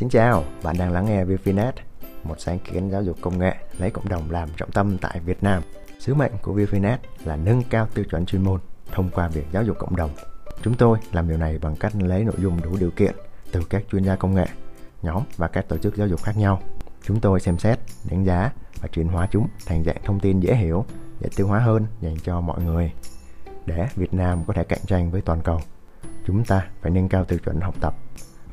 Xin chào, bạn đang lắng nghe Vifinet, một sáng kiến giáo dục công nghệ lấy cộng đồng làm trọng tâm tại Việt Nam. Sứ mệnh của Vifinet là nâng cao tiêu chuẩn chuyên môn thông qua việc giáo dục cộng đồng. Chúng tôi làm điều này bằng cách lấy nội dung đủ điều kiện từ các chuyên gia công nghệ, nhóm và các tổ chức giáo dục khác nhau. Chúng tôi xem xét, đánh giá và chuyển hóa chúng thành dạng thông tin dễ hiểu, dễ tiêu hóa hơn dành cho mọi người. Để Việt Nam có thể cạnh tranh với toàn cầu, chúng ta phải nâng cao tiêu chuẩn học tập.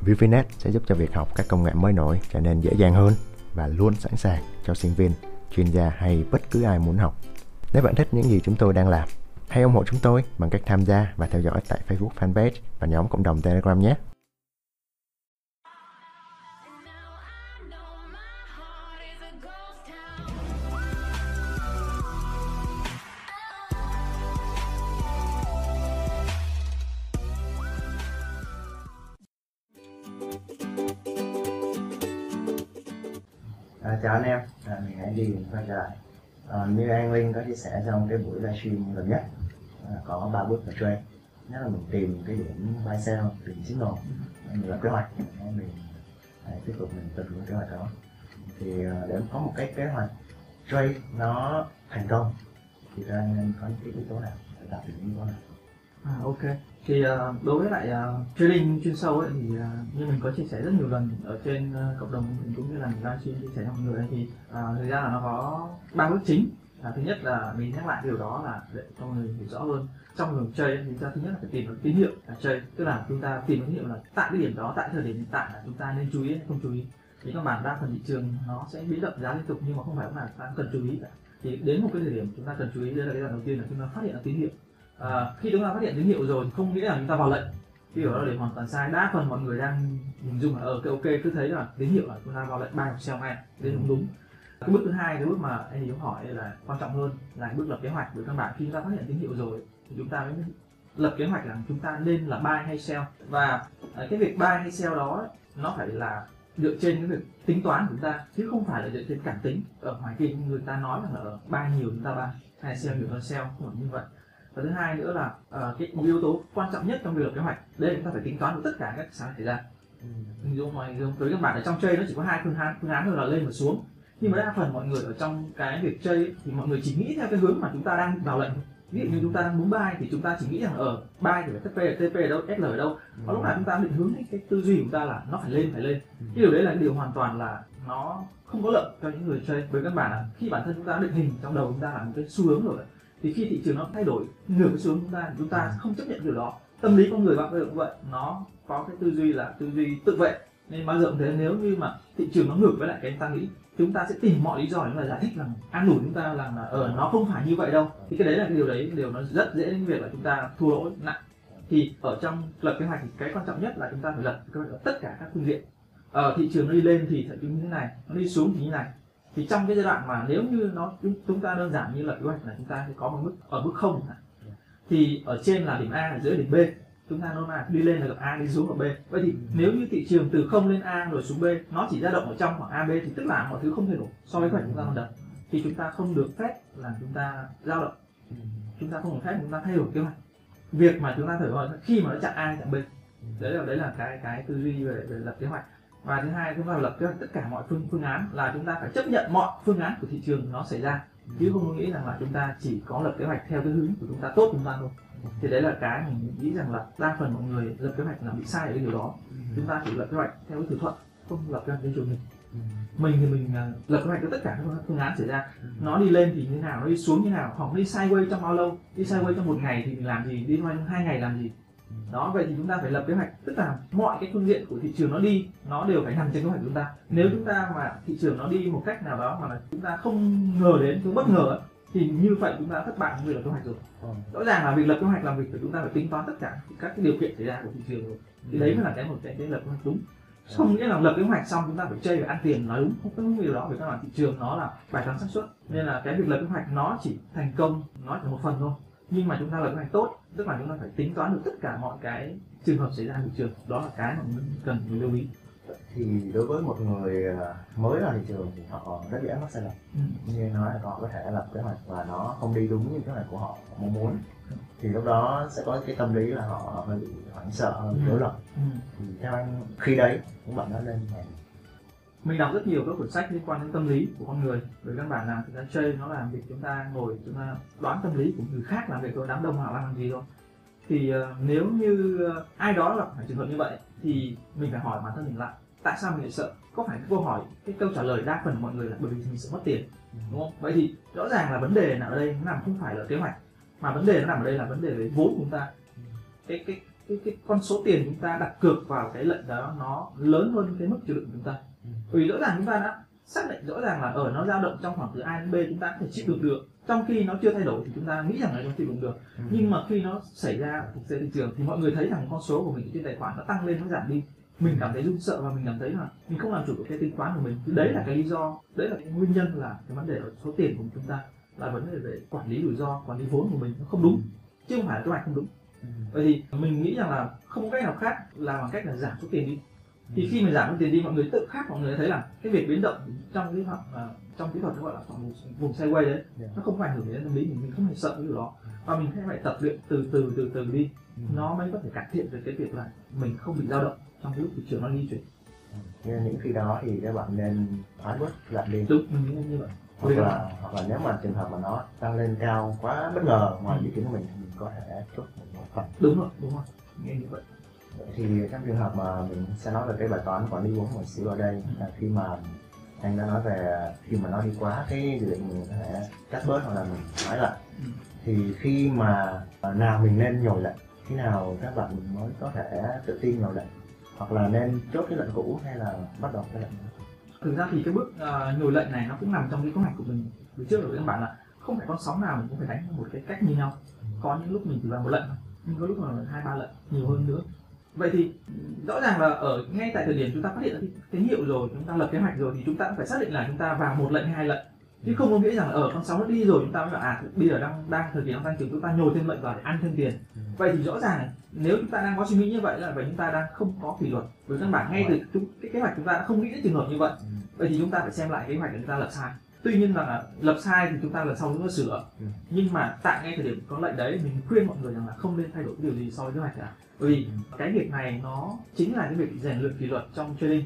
Vivinet sẽ giúp cho việc học các công nghệ mới nổi trở nên dễ dàng hơn và luôn sẵn sàng cho sinh viên, chuyên gia hay bất cứ ai muốn học. Nếu bạn thích những gì chúng tôi đang làm, hãy ủng hộ chúng tôi bằng cách tham gia và theo dõi tại Facebook fanpage và nhóm cộng đồng Telegram nhé. Chào anh em, à, mình hãy đi quay trở lại. À, như anh Linh có chia sẻ trong cái buổi livestream gần nhất, à, có ba bước để trade. Nhất là mình tìm cái điểm buy sell, tìm signal, mình lập kế hoạch, mình à, tiếp tục mình tuân thủ kế hoạch đó. Thì à, để có một cái kế hoạch trade nó thành công thì ra nên có những cái yếu tố nào để đạt được những yếu tố nào? À, ok. Thì uh, đối với lại à, uh, trading chuyên sâu ấy thì uh, như mình có chia sẻ rất nhiều lần ở trên uh, cộng đồng mình cũng như là mình livestream chia sẻ cho mọi người ấy, thì uh, thực ra là nó có ba bước chính. Là thứ nhất là mình nhắc lại điều đó là để cho mọi người hiểu rõ hơn. Trong đường chơi thì chúng ta thứ nhất là phải tìm được tín hiệu là chơi. Tức là chúng ta tìm được tín hiệu là tại cái điểm đó tại thời điểm hiện tại là chúng ta nên chú ý hay không chú ý. Thì các bạn đa phần thị trường nó sẽ biến động giá liên tục nhưng mà không phải lúc nào ta cần chú ý cả. Thì đến một cái thời điểm chúng ta cần chú ý đây là cái đoạn đầu tiên là chúng ta phát hiện ra tín hiệu à, khi chúng ta phát hiện tín hiệu rồi không nghĩa là chúng ta vào lệnh. Khi ở đó để hoàn toàn sai đa phần mọi người đang hình dung là ở cái ok cứ thấy là tín hiệu là chúng ta vào lệnh buy hoặc sell ngay đấy đúng đúng. Cái bước thứ hai cái bước mà anh hiếu hỏi là quan trọng hơn là bước lập kế hoạch. Bởi các bạn khi chúng ta phát hiện tín hiệu rồi thì chúng ta mới lập kế hoạch rằng chúng ta nên là buy hay sell. Và ờ, cái việc buy hay sell đó nó phải là dựa trên cái việc tính toán của chúng ta chứ không phải là dựa trên cảm tính. Ở ngoài kia người ta nói rằng là ở buy nhiều chúng ta buy hay sell nhiều hơn sell không phải như vậy và thứ hai nữa là uh, cái một yếu tố quan trọng nhất trong việc lập kế hoạch đây chúng ta phải tính toán được tất cả các sáng xảy ra. Ví dụ mọi người với các bạn ở trong chơi nó chỉ có hai phương án phương án thôi là lên và xuống. Nhưng mà đa phần mọi người ở trong cái việc chơi thì mọi người chỉ nghĩ theo cái hướng mà chúng ta đang vào lệnh. Ví dụ như chúng ta đang muốn buy thì chúng ta chỉ nghĩ rằng ờ, ở buy thì phải TP ở TP ở đâu SL ở đâu. Và lúc nào chúng ta định hướng cái, cái tư duy của chúng ta là nó phải lên phải lên. Cái điều đấy là cái điều hoàn toàn là nó không có lợi cho những người chơi. Bởi các bạn là khi bản thân chúng ta định hình trong đầu chúng ta là một cái xu hướng rồi thì khi thị trường nó thay đổi, nửa cái xuống chúng ta chúng ta không chấp nhận điều đó. Tâm lý con người bạn bây giờ cũng vậy, nó có cái tư duy là tư duy tự vệ. Nên bao giờ cũng thế, nếu như mà thị trường nó ngược với lại cái ta nghĩ, chúng ta sẽ tìm mọi lý do để mà giải thích rằng an ủi chúng ta rằng là ở nó không phải như vậy đâu. Thì cái đấy là cái điều đấy, điều nó rất dễ đến việc là chúng ta thua lỗ, nặng. Thì ở trong lập kế hoạch thì cái quan trọng nhất là chúng ta phải lập kế hoạch ở tất cả các phương diện. Ở thị trường nó đi lên thì sẽ như thế này, nó đi xuống thì như này thì trong cái giai đoạn mà nếu như nó chúng ta đơn giản như là kế hoạch là chúng ta sẽ có một mức ở mức không thì ở trên là điểm A ở dưới điểm B. Chúng ta nói là đi lên là gặp A đi xuống là B. Vậy thì nếu như thị trường từ không lên A rồi xuống B nó chỉ dao động ở trong khoảng A B thì tức là mọi thứ không thay đổi so với khoảnh chúng ta ban đầu. Thì chúng ta không được phép là chúng ta dao động. Chúng ta không được phép chúng ta thay đổi kế hoạch. Việc mà chúng ta thử hỏi khi mà nó chặn A chặn B. Đấy là đấy là cái cái tư duy về, về lập kế hoạch và thứ hai chúng ta lập kế hoạch tất cả mọi phương phương án là chúng ta phải chấp nhận mọi phương án của thị trường nó xảy ra. Chứ không có nghĩ rằng là chúng ta chỉ có lập kế hoạch theo cái hướng của chúng ta tốt chúng ta thôi. Thì đấy là cái mình nghĩ rằng là đa phần mọi người lập kế hoạch là bị sai ở cái điều đó. Chúng ta chỉ lập kế hoạch theo cái thử thuận, không lập kế hoạch theo chiều mình. Mình thì mình à, lập kế hoạch cho tất cả các phương án xảy ra. Nó đi lên thì như nào, nó đi xuống như nào, hoặc nó đi sideways trong bao lâu, đi sideways trong một ngày thì mình làm gì, đi trong hai ngày làm gì đó vậy thì chúng ta phải lập kế hoạch. Tức là mọi cái phương diện của thị trường nó đi nó đều phải nằm trên kế hoạch của chúng ta. Nếu chúng ta mà thị trường nó đi một cách nào đó mà là chúng ta không ngờ đến chúng bất ngờ thì như vậy chúng ta thất bại việc lập kế hoạch rồi. Rõ ràng là việc lập kế hoạch là việc của chúng ta phải tính toán tất cả các cái điều kiện xảy ra của thị trường rồi. Thì đấy mới là cái một cái, cái lập kế hoạch đúng. Không nghĩa là lập kế hoạch xong chúng ta phải chơi và ăn tiền nói đúng. Không có điều đó vì các bạn thị trường nó là bài toán xác suất. Nên là cái việc lập kế hoạch nó chỉ thành công nó chỉ một phần thôi nhưng mà chúng ta lập kế hoạch tốt tức là chúng ta phải tính toán được tất cả mọi cái trường hợp xảy ra thị trường đó là cái mà mình cần phải lưu ý thì đối với một người à, mới vào thị trường thì họ rất dễ mắc sai lầm ừ. như nói là họ có thể lập kế hoạch và nó không đi đúng như kế hoạch của họ mong muốn thì lúc đó sẽ có cái tâm lý là họ hơi bị hoảng sợ hơi bị Ừ. rối loạn Ừ. thì theo anh khi đấy cũng bạn nói lên mình đọc rất nhiều các cuốn sách liên quan đến tâm lý của con người. Với căn bản là thực ra chơi nó là việc chúng ta ngồi chúng ta đoán tâm lý của người khác làm việc thôi đám đông họ làm gì thôi. Thì ờ, nếu như ờ, ai đó gặp phải trường hợp như vậy thì mình phải hỏi bản thân mình lại tại sao mình lại sợ? Có phải câu hỏi cái câu trả lời đa phần của mọi người là bởi vì mình sợ mất tiền đúng. không? Vậy thì rõ ràng là vấn đề nằm ở đây nó nằm không phải là kế hoạch mà vấn đề nó nằm ở đây là vấn đề về vốn của chúng ta. Cái cái cái, cái con số tiền chúng ta đặt cược vào cái lệnh đó nó lớn hơn cái mức chịu đựng của chúng ta vì rõ ràng chúng ta đã xác định rõ ràng là ở nó dao động trong khoảng từ A đến B chúng ta có thể chịu được được. Trong khi nó chưa thay đổi thì chúng ta nghĩ rằng là nó chịu đựng được. Nhưng mà khi nó xảy ra thực tế thị trường thì mọi người thấy rằng con số của mình trên tài khoản nó tăng lên nó giảm đi. Mình cảm thấy run sợ và mình cảm thấy là mình không làm chủ được cái tính toán của mình. Thì đấy là cái lý do đấy là cái nguyên nhân là cái vấn đề ở số tiền của chúng ta là vấn đề về quản lý rủi ro quản lý vốn của mình nó không đúng chứ không phải là kế hoạch không đúng. Vậy thì mình nghĩ rằng là không có cách nào khác là bằng cách là giảm số tiền đi thì khi mình giảm tiền đi mọi người tự khác mọi người thấy là cái việc biến động trong cái hoặc là trong kỹ thuật nó gọi là vùng, vùng sideways đấy Yeah. nó không ảnh hưởng đến tâm lý mình mình không hề sợ cái điều đó. Và mình phải tập luyện từ từ từ từ đi. Nó mới có thể cải thiện được cái việc là mình không bị dao động trong cái lúc thị trường nó di chuyển. Nên những khi đó thì các bạn nên thoái bớt lại đi. Đúng mình như vậy. Hoặc là hoặc là nếu mà trường hợp mà nó tăng lên cao quá bất ngờ ngoài dự kiến của mình thì mình có thể chốt một phần. Đúng rồi đúng rồi. Nghe như Vậy thì trong trường hợp mà mình sẽ nói về cái bài toán quản lý vốn một xíu ở đây là khi mà anh đã nói về khi mà nó đi quá cái dự định mình có thể cắt bớt hoặc là mình nói lại. Thì khi mà à, nào mình nên nhồi lệnh khi nào các bạn mới có thể tự tin nhồi lệnh hoặc là nên chốt cái lệnh cũ hay là bắt đầu cái lệnh mới? Thực ra thì cái bước uh, nhồi lệnh này nó cũng nằm trong cái kế hoạch của mình. Từ trước rồi các bạn là không phải con sóng nào mình cũng phải đánh một cái cách như nhau. Có những lúc mình chỉ làm một lệnh nhưng có lúc là hai ba lệnh nhiều hơn nữa vậy thì rõ ràng là ở ngay tại thời điểm chúng ta phát hiện ra cái tín hiệu rồi chúng ta lập kế hoạch rồi thì chúng ta cũng phải xác định là chúng ta vào một lệnh hay hai lệnh chứ không có nghĩa rằng ở con sóng nó đi rồi chúng ta mới bảo à bây giờ đang đang thời kỳ đang tăng trưởng chúng ta nhồi thêm lệnh vào để ăn thêm tiền vậy thì rõ ràng nếu chúng ta đang có suy nghĩ như vậy là vậy chúng ta đang không có kỷ luật với căn bản ngay từ chúng cái kế hoạch chúng ta đã không nghĩ đến trường hợp như vậy vậy thì chúng ta phải xem lại kế hoạch để chúng ta lập sai tuy nhiên rằng là lập sai thì chúng ta lần sau chúng ta sửa. Ừ. nhưng mà tại ngay thời điểm có lệnh đấy mình khuyên mọi người rằng là không nên thay đổi cái điều gì so với kế hoạch cả. Bởi vì cái việc này nó chính là cái việc rèn luyện kỷ luật trong trading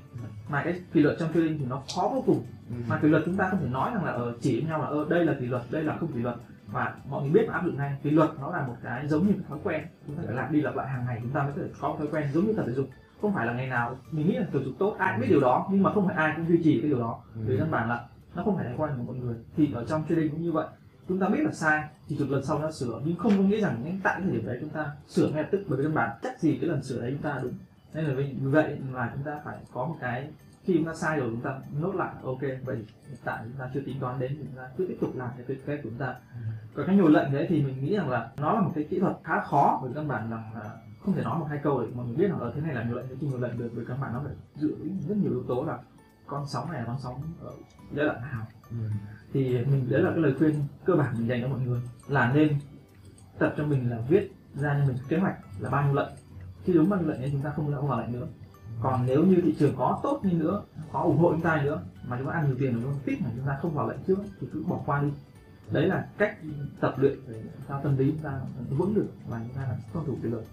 mà cái kỷ luật trong trading thì nó khó vô cùng. Mà kỷ luật chúng ta không thể nói rằng là ở chỉ với nhau là ơ đây là kỷ luật đây là không kỷ luật. Và mọi người biết mà áp dụng ngay kỷ luật nó là một cái giống như cái thói quen. Chúng ta phải lặp đi lặp lại hàng ngày chúng ta mới có thể có thói quen giống như tập thể dục. Không phải là ngày nào mình nghĩ là tập thể dục tốt ai cũng biết điều đó nhưng mà không phải ai cũng duy trì cái điều đó. Vì căn bản là nó không phải thói quen của mọi người. Thì ở trong trading cũng như vậy. Chúng ta biết là sai thì chục lần sau nó sửa. Nhưng không có nghĩa rằng ngay tại cái thời điểm đấy chúng ta sửa ngay lập tức. Bởi vì căn bản chắc gì cái lần sửa đấy chúng ta đúng. Nên là vì vậy mà chúng ta phải có một cái khi chúng ta sai rồi chúng ta nốt lại. Ok vậy hiện tại chúng ta chưa tính toán đến chúng ta cứ tiếp tục làm theo cái cách của chúng ta. Còn cái nhồi lệnh đấy thì mình nghĩ rằng là nó là một cái kỹ thuật khá khó. Bởi căn bản rằng là không thể nói một hai câu để mọi người biết là ở thế này là nhồi lệnh thế kia nhồi lệnh được bởi căn bản nó phải dựa đến rất nhiều yếu tố là con sóng này là con sóng ở giai đoạn nào? Thì mình đấy là cái lời khuyên cơ bản mình dành cho mọi người là nên tập cho mình là viết ra cho mình kế hoạch là bao nhiêu lệnh khi đúng bao nhiêu lệnh thì chúng ta không không vào lệnh nữa. Còn nếu như thị trường có tốt đi nữa có ủng hộ chúng ta nữa mà chúng ta ăn nhiều tiền rồi chúng ta thích mà chúng ta không vào lệnh trước thì cứ bỏ qua đi. Đấy là cách tập luyện để sao tâm lý chúng ta vững được và chúng ta tuân thủ kỷ luật.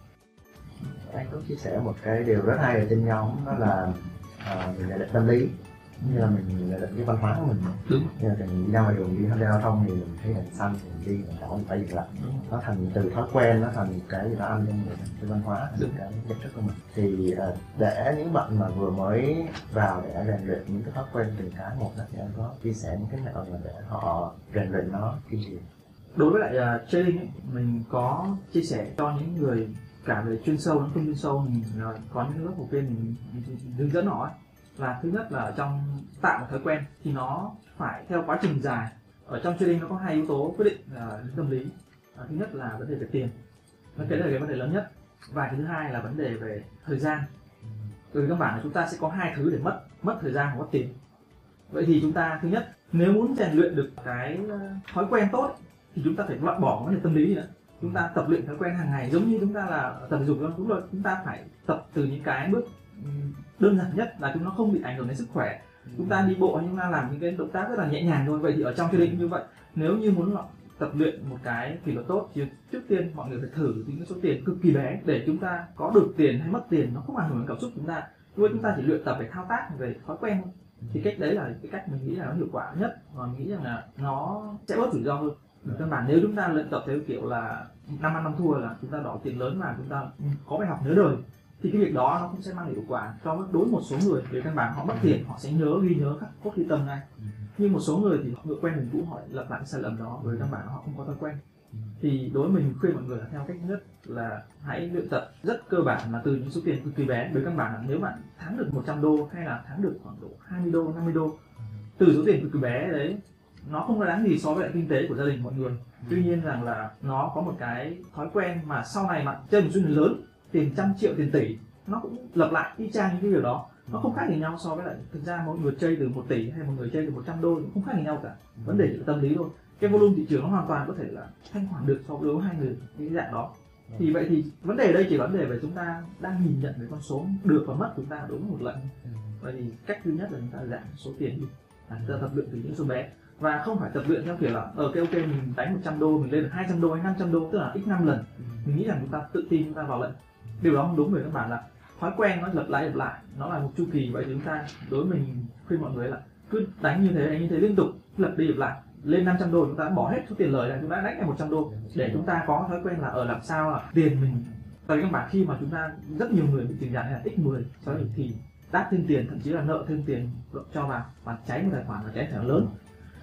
Anh có chia sẻ một cái điều rất hay ở trên nhóm đó là à, mình nhận định tâm lý. Như là mình nhận định cái văn hóa của mình. Đúng. Như là mình đi ra ngoài đường đi tham gia giao thông thì mình thấy đèn xanh thì mình đi mình đỏ mình phải dừng lại. Nó thành từ thói quen nó thành cái gì đó ăn trong cái văn hóa thành cái nhận thức của mình. Thì à, để những bạn mà vừa mới vào để rèn luyện những cái thói quen từng cái một đó thì anh có chia sẻ những cái mẹo mà để họ rèn luyện nó kiên trì? Đối với lại uh, trading ấy, mình có chia sẻ cho những người cả về chuyên sâu lẫn không chuyên sâu mình ờ, có những lớp học viên mình, mình, hướng dẫn họ ấy, là thứ nhất là trong tạo một thói quen thì nó phải theo quá trình dài. Ở trong trading nó có hai yếu tố quyết định ờ, là tâm lý. À, thứ nhất là vấn đề về tiền. Nó cái là cái vấn đề lớn nhất. Và thứ hai là vấn đề về thời gian. Từ căn bản là chúng ta sẽ có hai thứ để mất mất thời gian và mất tiền. Vậy thì chúng ta thứ nhất nếu muốn rèn luyện được cái thói quen tốt thì chúng ta phải loại bỏ vấn đề tâm lý gì nữa chúng ta tập luyện thói quen hàng ngày giống như chúng ta là tập dục đúng rồi chúng ta phải tập từ những cái bước đơn giản nhất là chúng nó không bị ảnh hưởng đến sức khỏe. Chúng ta đi bộ nhưng ta làm những cái động tác rất là nhẹ nhàng thôi. Vậy thì ở trong trading như vậy nếu như muốn tập luyện một cái kỷ luật tốt thì trước tiên mọi người phải thử tính cái số tiền cực kỳ bé để chúng ta có được tiền hay mất tiền. Nó không ảnh hưởng đến cảm xúc chúng ta. Lúc chúng ta chỉ luyện tập về thao tác về thói quen thôi. Thì cách đấy là cái cách mình nghĩ là nó hiệu quả nhất. Và mình nghĩ rằng là nó sẽ bớt rủi ro hơn căn bản nếu chúng ta luyện tập theo kiểu là năm ăn năm thua là chúng ta đỏ tiền lớn mà chúng ta có bài học nhớ đời, thì cái việc đó nó cũng sẽ mang lại hiệu quả cho đối một số người về căn bản họ mất tiền, họ sẽ nhớ, ghi nhớ các cốt ghi tâm ngay. Nhưng một số người thì họ ngựa quen mình cũ, họ lặp lại sai lầm đó. Với căn bản họ không có thói quen. Thì đối với mình, khuyên mọi người là theo cách nhất là hãy luyện tập rất cơ bản là từ những số tiền cực kỳ bé. Với căn bản là nếu bạn thắng được 100 đô hay là thắng được khoảng độ 20 đô 50 đô, từ số tiền cực kỳ bé đấy nó không có đáng gì so với lại kinh tế của gia đình mọi người. Tuy nhiên rằng là nó có một cái thói quen mà sau này mà chơi một tiền lớn tiền trăm triệu tiền tỷ nó cũng lặp lại y chang những cái điều đó. Nó không khác gì nhau so với lại thực ra mỗi người chơi từ một tỷ hay một người chơi từ 100 đô cũng không khác gì nhau cả. Vấn đề chỉ là tâm lý thôi. Cái volume thị trường nó hoàn toàn có thể là thanh khoản được so với hai người cái dạng đó. Thì vậy thì vấn đề đây chỉ vấn đề về chúng ta đang nhìn nhận về con số được và mất chúng ta đúng một lần. Vậy thì cách duy nhất là chúng ta giảm số tiền đi. Chúng ta tập luyện từ những số bé và không phải tập luyện theo kiểu là ở ờ, cái ok mình đánh 100 đô mình lên được 200 đô hay 500 đô tức là x 5 lần. Mình nghĩ rằng chúng ta tự tin chúng ta vào lệnh điều đó không đúng về các bạn là thói quen nó lặp lại lặp lại nó là một chu kỳ. Vậy chúng ta đối với mình khuyên mọi người là cứ đánh như thế đánh như thế liên tục lặp đi lặp lại. Lên 500 đô chúng ta bỏ hết số tiền lời là chúng ta đánh lại 100 đô. Để chúng ta có thói quen là ở làm sao là tiền mình tại vì các bạn khi mà chúng ta rất nhiều người bị tiền giảm là x 10 sau đó thì đáp thêm tiền thậm chí là nợ thêm tiền cho vào và cháy một tài khoản và cháy khoản lớn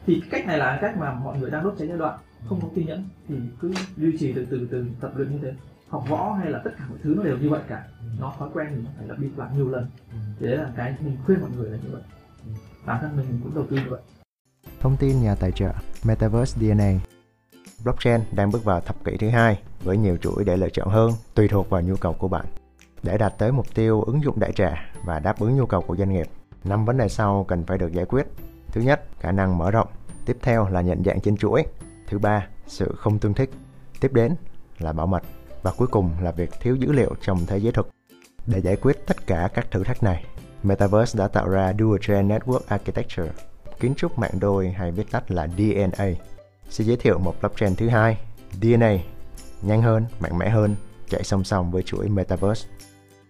thì cái cách này là cách mà mọi người đang đốt cháy giai đoạn, không có kiên nhẫn, thì cứ duy trì từ từ từ tập luyện như thế. Học võ hay là tất cả mọi thứ nó đều như vậy cả. Nó thói quen thì nó phải lặp đi lặp nhiều lần. Thì đấy là cái mình khuyên mọi người là như vậy. Bản thân mình cũng đầu tư như vậy. Thông tin nhà tài trợ, Metaverse DNA blockchain đang bước vào thập kỷ thứ hai với nhiều chuỗi để lựa chọn hơn, tùy thuộc vào nhu cầu của bạn. Để đạt tới mục tiêu ứng dụng đại trà và đáp ứng nhu cầu của doanh nghiệp, năm vấn đề sau cần phải được giải quyết thứ nhất khả năng mở rộng tiếp theo là nhận dạng trên chuỗi thứ ba sự không tương thích tiếp đến là bảo mật và cuối cùng là việc thiếu dữ liệu trong thế giới thực. Để giải quyết tất cả các thử thách này, Metaverse đã tạo ra Dual Chain Network Architecture, kiến trúc mạng đôi hay viết tắt là DNA. Sẽ giới thiệu một blockchain thứ hai, DNA, nhanh hơn, mạnh mẽ hơn, chạy song song với chuỗi Metaverse.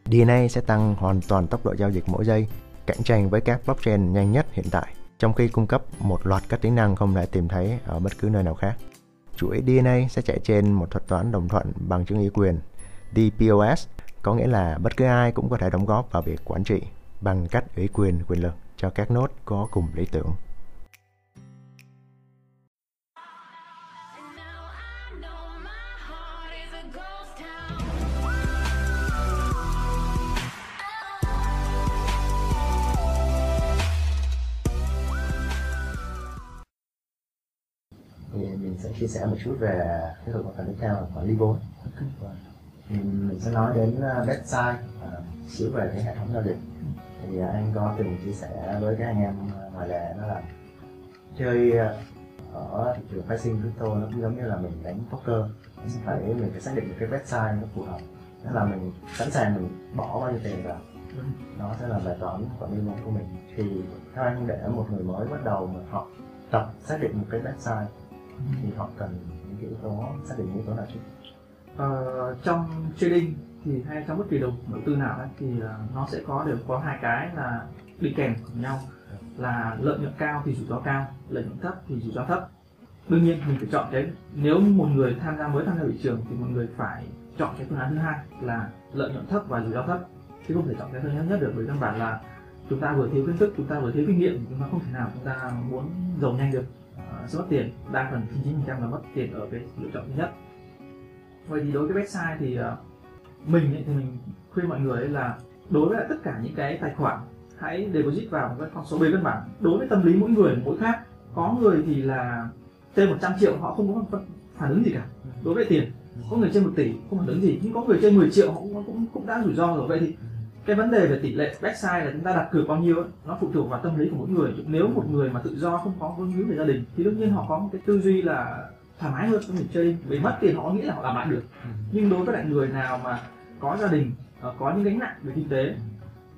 DNA sẽ tăng hoàn toàn tốc độ giao dịch mỗi giây, cạnh tranh với các blockchain nhanh nhất hiện tại, trong khi cung cấp một loạt các tính năng không thể tìm thấy ở bất cứ nơi nào khác chuỗi DNA sẽ chạy trên một thuật toán đồng thuận bằng chứng ủy quyền DPoS, có nghĩa là bất cứ ai cũng có thể đóng góp vào việc quản trị bằng cách ủy quyền quyền lực cho các nốt có cùng lý tưởng. Chia sẻ một chút về cái thuật phần tiếp theo là quản lý vốn mình sẽ nói đến website uh, xíu về cái hệ thống giao dịch. Thì uh, anh có từng chia sẻ với các anh em ngoài lề đó là chơi ở thị trường pricing crypto nó cũng giống như là mình đánh poker. Mình phải mình phải xác định được cái website nó phù hợp. Đó là mình sẵn sàng mình bỏ bao nhiêu tiền vào. Nó sẽ là bài toán quản lý vốn của mình. Thì theo anh để một người mới bắt đầu mà họ tập xác định một cái website thì họ cần những cái yếu tố xác định yếu tố nào chứ? Ờ, trong trading thì hay trong bất kỳ đầu đầu tư nào ấy, thì ờ, nó sẽ có đều có hai cái là đi kèm cùng nhau. Là lợi nhuận cao thì rủi ro cao lợi nhuận thấp thì rủi ro thấp. Đương nhiên mình phải chọn cái nếu một người tham gia mới tham gia thị trường thì một người phải chọn cái phương án thứ hai là lợi nhuận thấp và rủi ro thấp. Chứ không thể chọn cái thứ nhất nhất được bởi căn bản là chúng ta vừa thiếu kiến thức chúng ta vừa thiếu kinh nghiệm chúng ta không thể nào chúng ta muốn giàu nhanh được. Ờ, sẽ mất tiền đa phần 99% là mất tiền ở cái lựa chọn thứ nhất. Vậy thì đối với website thì uh, mình ấy, thì mình khuyên mọi người là đối với tất cả những cái tài khoản hãy deposit vào một cái con số bề căn bản đối với tâm lý mỗi người mỗi khác. Có người thì là trên 100 triệu họ không có phản ứng gì cả. Đối với tiền có người trên một tỷ không phản ứng gì. Nhưng có người trên 10 triệu họ cũng cũng, cũng đã rủi ro rồi. Vậy thì cái vấn đề về tỷ lệ backside là chúng ta đặt cược bao nhiêu ấy, nó phụ thuộc vào tâm lý của mỗi người. Nếu một người mà tự do không có vướng víu về gia đình thì đương nhiên họ có một cái tư duy là thoải mái hơn trong việc chơi. Vì mất tiền họ nghĩ là họ làm lại được. Ừ. nhưng đối với lại người nào mà có gia đình ờ, có những gánh nặng về kinh tế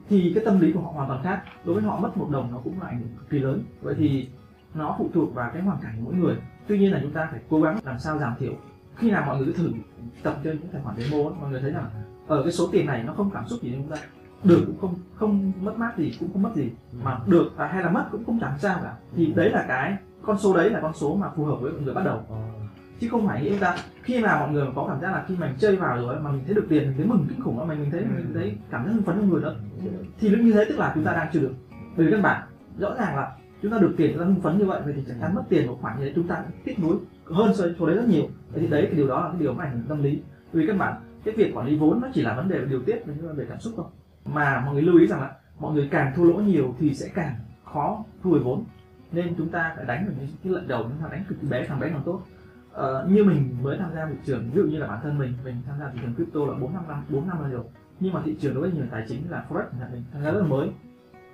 thì cái tâm lý của họ hoàn toàn khác. Đối với họ mất một đồng nó cũng là ảnh hưởng cực kỳ lớn. Vậy thì nó phụ thuộc vào cái hoàn cảnh của mỗi người. Tuy nhiên là chúng ta phải cố gắng làm sao giảm thiểu. Khi nào mọi người thử tập chơi những tài khoản demo mọi người thấy rằng ở cái số tiền này nó không cảm xúc gì chúng ta được cũng không không mất mát gì cũng không mất gì. Mà được à, hay là mất cũng không chẳng sao cả. Thì đấy là cái con số đấy là con số mà phù hợp với mọi người bắt đầu. Chứ không phải nghĩ chúng ta khi mà mọi người có cảm giác là khi mình chơi vào rồi mà mình thấy được tiền mình thấy mừng kinh khủng lắm mình mình thấy mình thấy cảm giác hưng phấn trong người đó thì lúc như thế tức là chúng ta đang chưa được. Vì căn bản rõ ràng là chúng ta được tiền chúng ta hưng phấn như vậy vậy thì chắc chắn mất tiền một khoản như thế chúng ta tiếc nuối hơn so với số đấy rất nhiều. Vậy thì đấy cái điều đó là cái điều mà ảnh hưởng tâm lý. Vì căn bản cái việc quản lý vốn nó chỉ là vấn đề về điều tiết về cảm xúc thôi. Mà mọi người lưu ý rằng là mọi người càng thua lỗ nhiều thì sẽ càng khó thu hồi vốn. Nên chúng ta phải đánh vào những cái lệnh đầu chúng ta đánh cực kỳ bé càng bé càng tốt. Ờ, như mình mới tham gia thị trường ví dụ như là bản thân mình mình tham gia thị trường crypto là bốn năm năm bốn năm rồi. Nhưng mà thị trường đối với nhiều tài chính là forex là mình tham gia rất là mới.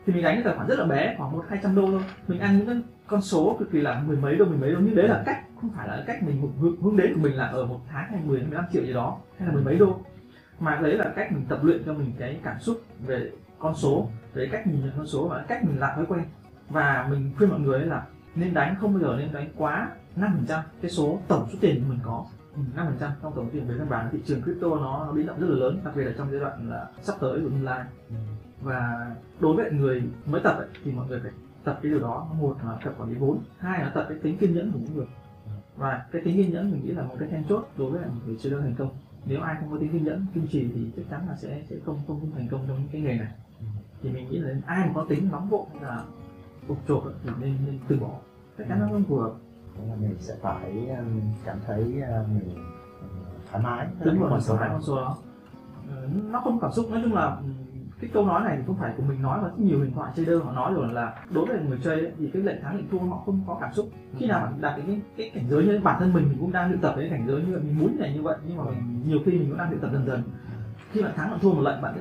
Thì mình đánh cái tài khoản rất là bé khoảng một hai trăm đô thôi. Mình ăn những cái con số cực kỳ là mười mấy đô mười mấy đô. Nhưng đấy là cách không phải là cách mình hướng, hướng đến của mình là ở một tháng hay mười mười lăm triệu gì đó hay là mười mấy đô. Mà đấy là cách mình tập luyện cho mình cái cảm xúc về con số về cách nhìn nhận con số và cách mình làm thói quen. Và mình khuyên mọi người là nên đánh không bao giờ nên đánh quá 5% cái số tổng số tiền mình có. 5% trong tổng tiền về căn bản thị trường crypto nó, nó biến động rất là lớn đặc biệt là trong giai đoạn là sắp tới của tương lai. Và đối với người mới tập ấy, thì mọi người phải tập cái điều đó. Một là tập quản lý vốn hai là tập cái tính kiên nhẫn của những người và cái tính kiên nhẫn mình nghĩ là một cái then chốt đối với một người chơi thành công. Nếu ai không có tính kiên nhẫn kiên trì thì chắc chắn là sẽ sẽ không không, không thành công trong cái nghề này. Thì mình nghĩ là ai mà có tính nóng vội hay là bộc trộp thì nên nên từ bỏ. Chắc chắn nó không phù hợp. Thế là mình sẽ phải um, cảm thấy uh, mình thoải mái. Đúng rồi phải đó con số đó. Ờ, nó không cảm xúc nói chung là ừm, cái câu nói này thì không phải của mình nói mà rất nhiều huyền thoại trader họ nói rồi là đối với người chơi ấy, thì cái lệnh thắng lệnh thua họ không có cảm xúc. Khi nào bạn đạt đến cái, cái cảnh giới như bản thân mình mình cũng đang luyện tập đến cảnh giới như vậy mình muốn này như vậy nhưng mà mình, nhiều khi mình cũng đang luyện tập dần dần. Khi bạn thắng bạn thua một lệnh bạn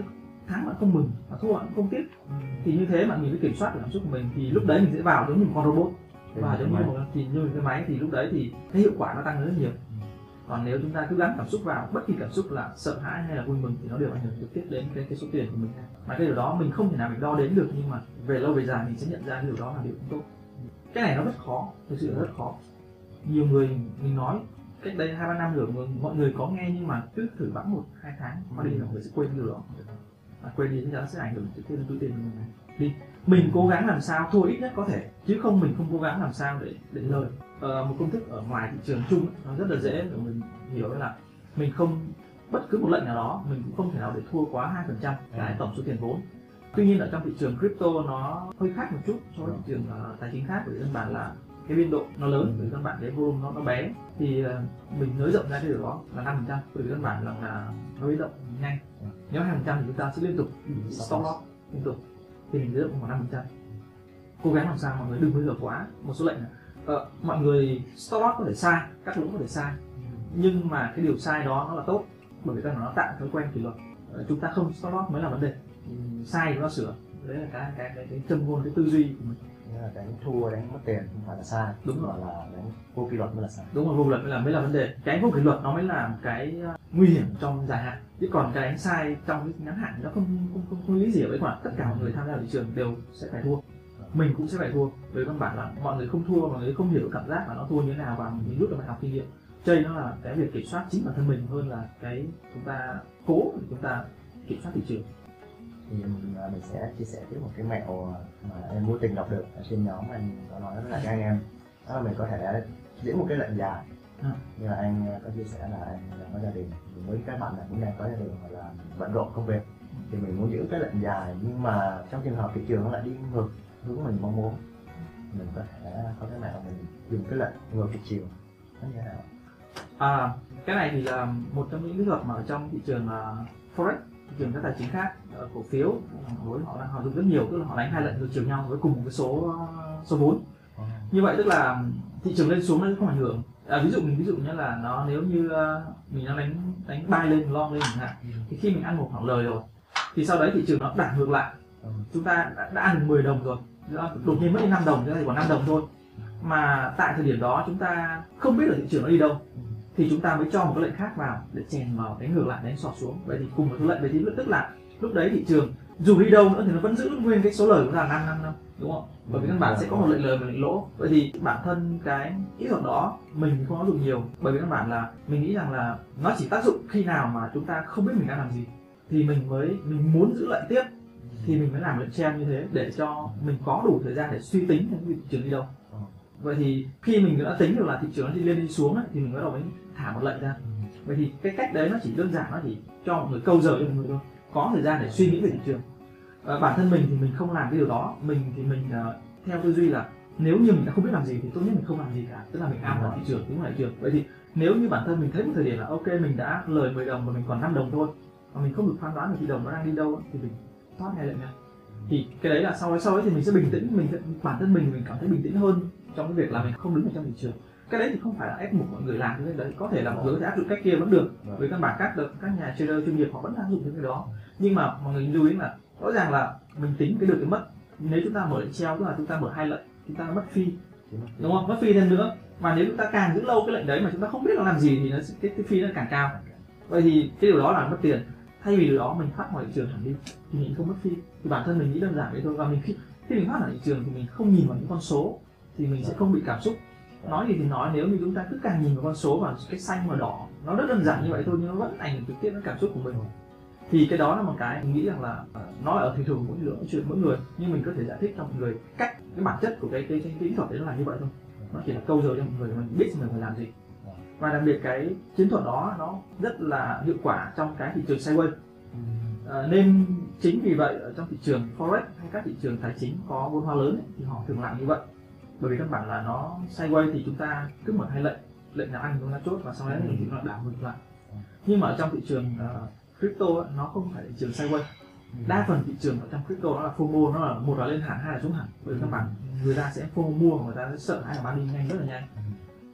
thắng bạn không mừng bạn thua bạn không tiếc. Thì như thế bạn mình mới kiểm soát được cảm xúc của mình thì lúc đấy mình sẽ vào giống như một con robot. Và giống như một thì như một cái máy thì lúc đấy thì cái hiệu quả nó tăng lên rất nhiều còn nếu chúng ta cứ gắn cảm xúc vào bất kỳ cảm xúc là sợ hãi hay là vui mừng thì nó đều ảnh hưởng trực tiếp đến cái, cái số tiền của mình. Mà cái điều đó mình không thể nào mình đo đến được nhưng mà về lâu về dài mình sẽ nhận ra điều đó là điều không tốt. Cái này nó rất khó thực sự là rất khó. Nhiều người mình nói cách đây hai ba năm rồi mọi- mọi người có nghe nhưng mà cứ thử bẵng một hai tháng qua đi là mọi người sẽ quên điều đó. Và quên đi thì nó sẽ ảnh hưởng trực tiếp đến túi tiền của mình. Đi mình cố gắng làm sao thua ít nhất có thể chứ không mình không cố gắng làm sao để để lời một công thức ở ngoài thị trường chung nó rất là dễ để mình hiểu là mình không bất cứ một lệnh nào đó mình cũng không thể nào để thua quá hai phần trăm cái tổng số tiền vốn. Tuy nhiên ở trong thị trường crypto nó hơi khác một chút so với thị trường ờ, tài chính khác bởi vì căn bản là cái biên độ nó lớn bởi vì căn bản cái volume nó nó bé. Thì ờ, mình nới rộng ra cái điều đó là năm phần trăm bởi vì căn bản là, là nó biến động nhanh. Nếu hai phần trăm thì chúng ta sẽ liên tục stop loss liên tục thì mình nới rộng khoảng năm phần trăm. Cố gắng làm sao mọi người đừng bao giờ quá. Một số lệnh là ờ, mọi người stop loss có thể sai các lỗ có thể sai. Nhưng mà cái điều sai đó nó là tốt bởi vì bản nó tạo thói quen kỷ luật. Ờ, chúng ta không stop loss mới là vấn đề. Sai chúng ta sửa. Đấy là cái cái cái, cái châm ngôn cái tư duy của mình. Là đánh thua đánh mất tiền không phải là sai. Đúng rồi. là đánh vô kỷ luật mới là sai. Đúng rồi vô kỷ luật mới là mới là vấn đề. Cái vô kỷ luật nó mới là cái ờ, nguy hiểm trong dài hạn. Chứ còn cái đánh sai trong cái ngắn hạn thì nó không không không, không lý gì với quả tất cả mọi người tham gia thị trường đều sẽ phải thua mình cũng sẽ phải thua. Với căn bản là mọi người không thua mọi người không hiểu cảm giác là nó thua như thế nào và mình rút được bài học kinh nghiệm. Chơi nó là cái việc kiểm soát chính bản thân mình hơn là cái chúng ta cố để chúng ta kiểm soát thị trường. Thì mình, à, mình sẽ chia sẻ tiếp một cái mẹo mà em vô tình đọc được ở trên nhóm anh có nói với lại các anh em. Đó là mình có thể diễn một cái lệnh dài. Ừ. như là anh có chia sẻ là anh đang có gia đình với các bạn là cũng đang có gia đình hoặc là bận rộn công việc. Thì mình muốn giữ cái lệnh dài nhưng mà trong trường hợp thị trường nó lại đi ngược hướng mình mong muốn. Mình có thể có cái mẹo mình dùng cái lệnh ngược thị chiều. Nó như thế nào à cái này thì là một trong những kỹ thuật mà ở trong thị trường uh, forex thị trường các tài chính khác ờ, cổ phiếu. Với họ họ dùng rất nhiều tức là họ đánh hai lệnh ngược chiều nhau với cùng một cái số ờ, số vốn. Như vậy tức là thị trường lên xuống nó không ảnh hưởng. À, ví dụ mình ví dụ như là nó nếu như ờ, mình đang đánh đánh buy lên long lên chẳng hạn thì khi mình ăn một khoản lời rồi thì sau đấy thị trường nó đảo ngược lại. Ừ. chúng ta đã, đã ăn được 10 đồng rồi đột nhiên mất đi 5 đồng thì còn 5 đồng thôi. Mà tại thời điểm đó chúng ta không biết được thị trường nó đi đâu, thì chúng ta mới cho một cái lệnh khác vào để chèn vào, đánh ngược lại, đánh sọt xuống. Vậy thì cùng một số lệnh đấy thì tức là lúc đấy thị trường dù đi đâu nữa thì nó vẫn giữ nguyên cái số lời của là năm năm năm, đúng không? Bởi vì căn bản sẽ có một lệnh lời và lệnh lỗ. Vậy thì bản thân cái kỹ thuật đó mình không áp dụng nhiều, bởi vì căn bản là, mình nghĩ rằng là nó chỉ tác dụng khi nào mà chúng ta không biết mình đang làm gì. Thì mình mới, mình muốn giữ lại tiếp thì mình mới làm lệnh treo như thế để cho mình có đủ thời gian để suy tính cái thị trường đi đâu. Vậy thì khi mình đã tính được là thị trường nó đi lên đi xuống ấy, thì mình bắt đầu mới thả một lệnh ra. Vậy thì cái cách đấy nó chỉ đơn giản nó chỉ cho mọi người câu giờ cho mọi người thôi. Có thời gian để suy nghĩ về thị trường. À, bản thân mình thì mình không làm cái điều đó. Mình thì mình uh, theo tư duy là nếu như mình đã không biết làm gì thì tốt nhất mình không làm gì cả. Tức là mình am vào thị trường đúng là thị trường? Vậy thì nếu như bản thân mình thấy một thời điểm là ok mình đã lời 10 đồng và mình còn 5 đồng thôi mà mình không được phán đoán được thị đồng nó đang đi đâu thì mình thoát ngay lệnh này thì cái đấy là sau đấy sau đấy thì mình sẽ bình tĩnh mình bản thân mình mình cảm thấy bình tĩnh hơn trong cái việc là mình không đứng ở trong thị trường. Cái đấy thì không phải là ép buộc mọi người làm cái đấy có thể là mọi người thể áp dụng cách kia vẫn được với căn bản các các nhà trader chuyên nghiệp họ vẫn áp dụng những cái đó. Nhưng mà mọi người lưu ý là rõ ràng là mình tính cái được cái mất. Nếu chúng ta mở lệnh treo tức là chúng ta mở hai lệnh chúng ta mất phi đúng không? Mất phi thêm nữa. Mà nếu chúng ta càng giữ lâu cái lệnh đấy mà chúng ta không biết nó làm gì thì nó cái, cái phi nó càng cao. Vậy thì cái điều đó là mất tiền thay vì điều đó mình thoát khỏi thị trường hẳn đi thì mình không mất phi thì bản thân mình nghĩ đơn giản vậy thôi. Và mình khi khi mình thoát khỏi thị trường thì mình không nhìn vào những con số thì mình sẽ không bị cảm xúc. Nói gì thì nói nếu như chúng ta cứ càng nhìn vào con số và cái xanh và đỏ nó rất đơn giản như vậy thôi nhưng nó vẫn ảnh hưởng trực tiếp đến cảm xúc của mình. Thì cái đó là một cái mình nghĩ rằng là ờ, nó ở thị trường mỗi người chuyện mỗi người. Nhưng mình có thể giải thích cho mọi người cách cái bản chất của cái cái, cái kỹ thuật đấy nó là như vậy thôi. Nó chỉ là câu giờ cho mọi người mình biết mình phải làm gì và đặc biệt cái chiến thuật đó nó rất là hiệu quả trong cái thị trường sideways à, nên chính vì vậy ở trong thị trường forex hay các thị trường tài chính có vốn hóa lớn ấy, thì họ thường làm như vậy. Bởi vì căn bản là nó sideways thì chúng ta cứ mở hai lệnh lệnh nào ăn chúng ta chốt và sau đấy thì ta đảo ngược lại. Nhưng mà ở trong thị trường uh, crypto ấy, nó không phải thị trường sideways đa phần thị trường ở trong crypto nó là FOMO nó là một là lên hẳn hai là xuống hẳn bởi vì căn bản người ta sẽ FOMO mua người ta sẽ sợ hay là bán đi nhanh rất là nhanh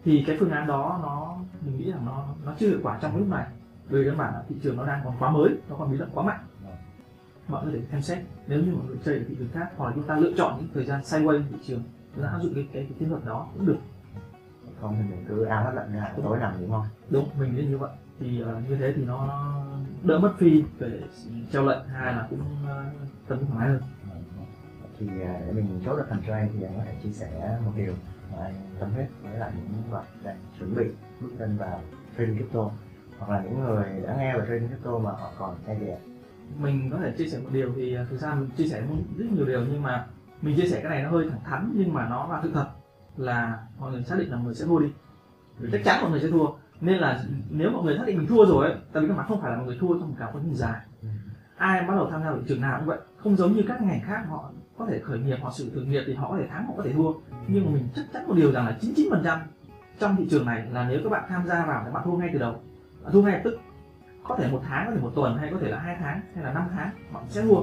thì cái phương án đó nó mình nghĩ là nó nó chưa hiệu quả trong lúc này. Bởi vì căn bản là thị trường nó đang còn quá mới nó còn biến động quá mạnh. Mọi người để xem xét nếu như mọi người chơi ở thị trường khác hoặc là chúng ta lựa chọn những thời gian sideways thị trường chúng ta áp dụng cái cái, cái chiến thuật đó cũng được. Không thì mình cứ ao hết lệnh ra tối nằm đúng không? Đúng mình nghĩ như vậy. Thì uh, như thế thì nó đỡ mất phi về treo lệnh hai là cũng uh, tâm thoải mái hơn. Thì uh, để mình chốt được thành trade thì anh có thể chia sẻ một điều anh tâm huyết với lại những bạn đang chuẩn bị bước chân vào trading crypto. Hoặc là những người đã nghe về trading crypto mà họ còn e dè. Mình có thể chia sẻ một điều thì thực ra mình chia sẻ rất nhiều điều nhưng mà mình chia sẻ cái này nó hơi thẳng thắn nhưng mà nó là sự thật là mọi người xác định là người sẽ thua đi. Vì chắc chắn mọi người sẽ thua. Nên là nếu mọi người xác định mình thua rồi ấy, tại vì các bạn không phải là mọi người thua trong một cả quá trình dài. Ai bắt đầu tham gia thị trường nào cũng vậy. Không giống như các ngành khác họ có thể khởi nghiệp hoặc sự thử nghiệp thì họ có thể thắng họ có thể thua. Nhưng mà mình chắc chắn một điều rằng là 99% trong thị trường này là nếu các bạn tham gia vào thì bạn thua ngay từ đầu. Bạn thua ngay lập tức. Có thể một tháng có thể một tuần hay có thể là hai tháng hay là năm tháng bạn sẽ thua.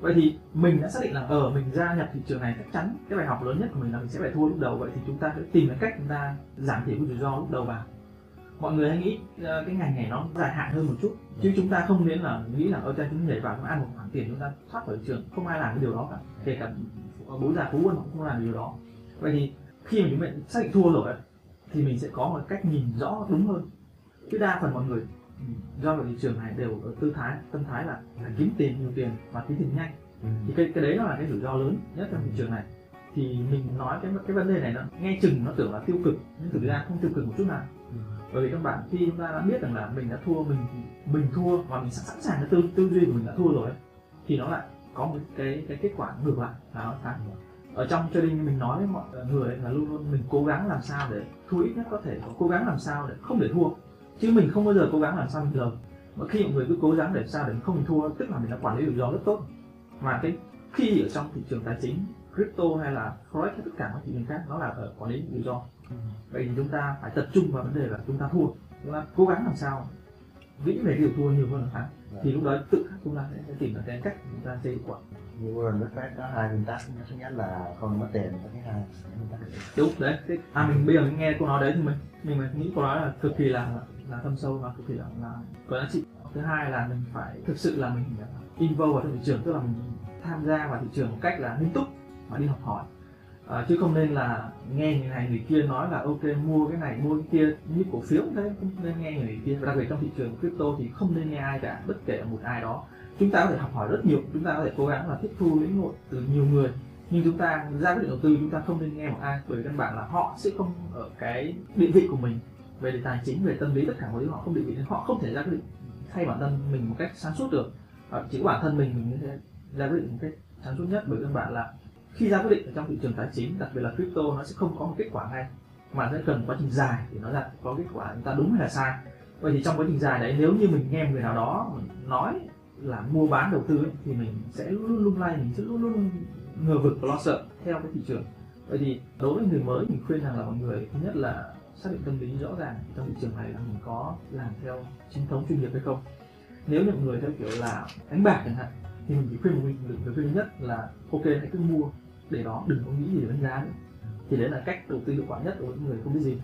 Vậy thì mình đã xác định là ở ờ, mình gia nhập thị trường này chắc chắn cái bài học lớn nhất của mình là mình sẽ phải thua lúc đầu. Vậy thì chúng ta sẽ tìm cái cách chúng ta giảm thiểu cái rủi ro lúc đầu vào mọi người hay nghĩ uh, cái ngành này nó dài hạn hơn một chút. Chứ chúng ta không nên là nghĩ là ở trên chúng nhảy vào chúng ăn một khoản tiền chúng ta thoát khỏi trường. Không ai làm cái điều đó cả. Kể cả bố già phú quân cũng không làm điều đó. Vậy thì khi mà chúng mình xác định thua rồi thì mình sẽ có một cách nhìn rõ đúng hơn. Chứ đa phần mọi người do vào thị trường này đều ở tư thái tâm thái là phải kiếm tiền nhiều tiền và kiếm tiền nhanh. Ừ. thì cái cái đấy nó là cái rủi ro lớn nhất trong thị trường này. Thì mình nói cái cái vấn đề này nó nghe chừng nó tưởng là tiêu cực nhưng thực ra không tiêu cực một chút nào. Ừ bởi vì các bạn khi chúng ta đã biết rằng là mình đã thua mình mình thua và mình sẵn sàng cái tư tư duy của mình đã thua rồi ấy, thì nó lại có một cái cái kết quả ngược lại. Là nó khác ở trong trading mình nói với mọi người là luôn luôn mình cố gắng làm sao để thua ít nhất có thể cố gắng làm sao để không để thua. Chứ mình không bao giờ cố gắng làm sao mình lời mà khi mọi người cứ cố gắng để sao để không thua tức là mình đã quản lý rủi ro rất tốt. Mà cái khi ở trong thị trường tài chính crypto hay là forex hay tất cả các thị trường khác nó là ở quản lý rủi ro vậy thì chúng ta phải tập trung vào vấn đề là chúng ta thua chúng ta cố gắng làm sao nghĩ về điều thua nhiều hơn là thắng. Thì lúc đó tự khắc chúng ta sẽ tìm được cái cách chúng ta chơi quả. Như Warren Buffett có hai nguyên tắc thứ nhất là không mất tiền và thứ hai đúng đấy. À mình bây giờ mình nghe câu nói đấy thì mình mình mới nghĩ câu nói là cực kỳ là là thâm sâu và cực kỳ là, là có giá trị. Thứ hai là mình phải thực sự là mình involve vào thị trường tức là mình tham gia vào thị trường một cách là nghiêm túc và đi học hỏi à, chứ không nên là nghe người này người kia nói là ok mua cái này mua cái kia như cổ phiếu thế cũng nên nghe người kia. Đặc biệt trong thị trường crypto thì không nên nghe ai cả bất kể một ai đó. Chúng ta có thể học hỏi rất nhiều chúng ta có thể cố gắng là tiếp thu lĩnh ngộ từ nhiều người. Nhưng chúng ta ra quyết định đầu tư chúng ta không nên nghe một ai bởi căn bản là họ sẽ không ở cái địa vị của mình. Về tài chính về tâm lý tất cả mọi thứ họ không định vị nên họ không thể ra quyết định thay bản thân mình một cách sáng suốt được. Chỉ có bản thân mình mình mới ra quyết định một cách sáng suốt nhất bởi căn bản là khi ra quyết định ở trong thị trường tài chính đặc biệt là crypto nó sẽ không có một kết quả ngay mà sẽ cần quá trình dài để nó ra có kết quả chúng ta đúng hay là sai. Vậy thì trong quá trình dài đấy nếu như mình nghe một người nào đó nói là mua bán đầu tư ấy, thì mình sẽ luôn luôn lung lay mình sẽ luôn luôn ngờ vực và lo sợ theo cái thị trường. Vậy thì đối với người mới mình khuyên rằng là mọi người thứ nhất là xác định tâm lý rõ ràng trong thị trường này là mình có làm theo chính thống chuyên nghiệp hay không. Nếu những người theo kiểu là đánh bạc chẳng hạn thì mình chỉ khuyên một mình được khuyên nhất là ok hãy cứ mua để đó đừng có nghĩ gì đánh giá nữa. Thì đấy là cách đầu tư hiệu quả nhất của những người không biết gì.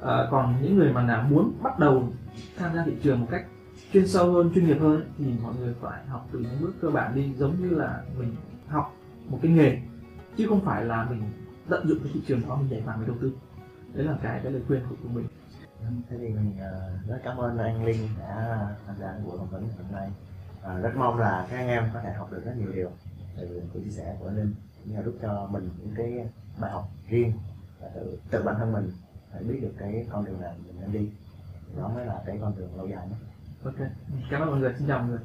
À, còn những người mà nào muốn bắt đầu tham gia thị trường một cách chuyên sâu hơn chuyên nghiệp hơn thì mọi người phải học từ những bước cơ bản đi giống như là mình học một cái nghề chứ không phải là mình tận dụng cái thị trường đó mình nhảy vào mình đầu tư. Đấy là cái cái lời khuyên của mình. Vâng, thế thì mình uh, rất cảm ơn anh Linh đã tham gia buổi phỏng vấn hôm nay. Uh, rất mong là các anh em có thể học được rất nhiều điều. Từ chia sẻ của anh Linh cũng giúp cho mình những cái bài học riêng và tự tự bản thân mình, phải biết được cái con đường nào mình nên đi. Đó mới là cái con đường lâu dài nhất. Ok. Cảm ơn mọi người. Xin chào mọi người.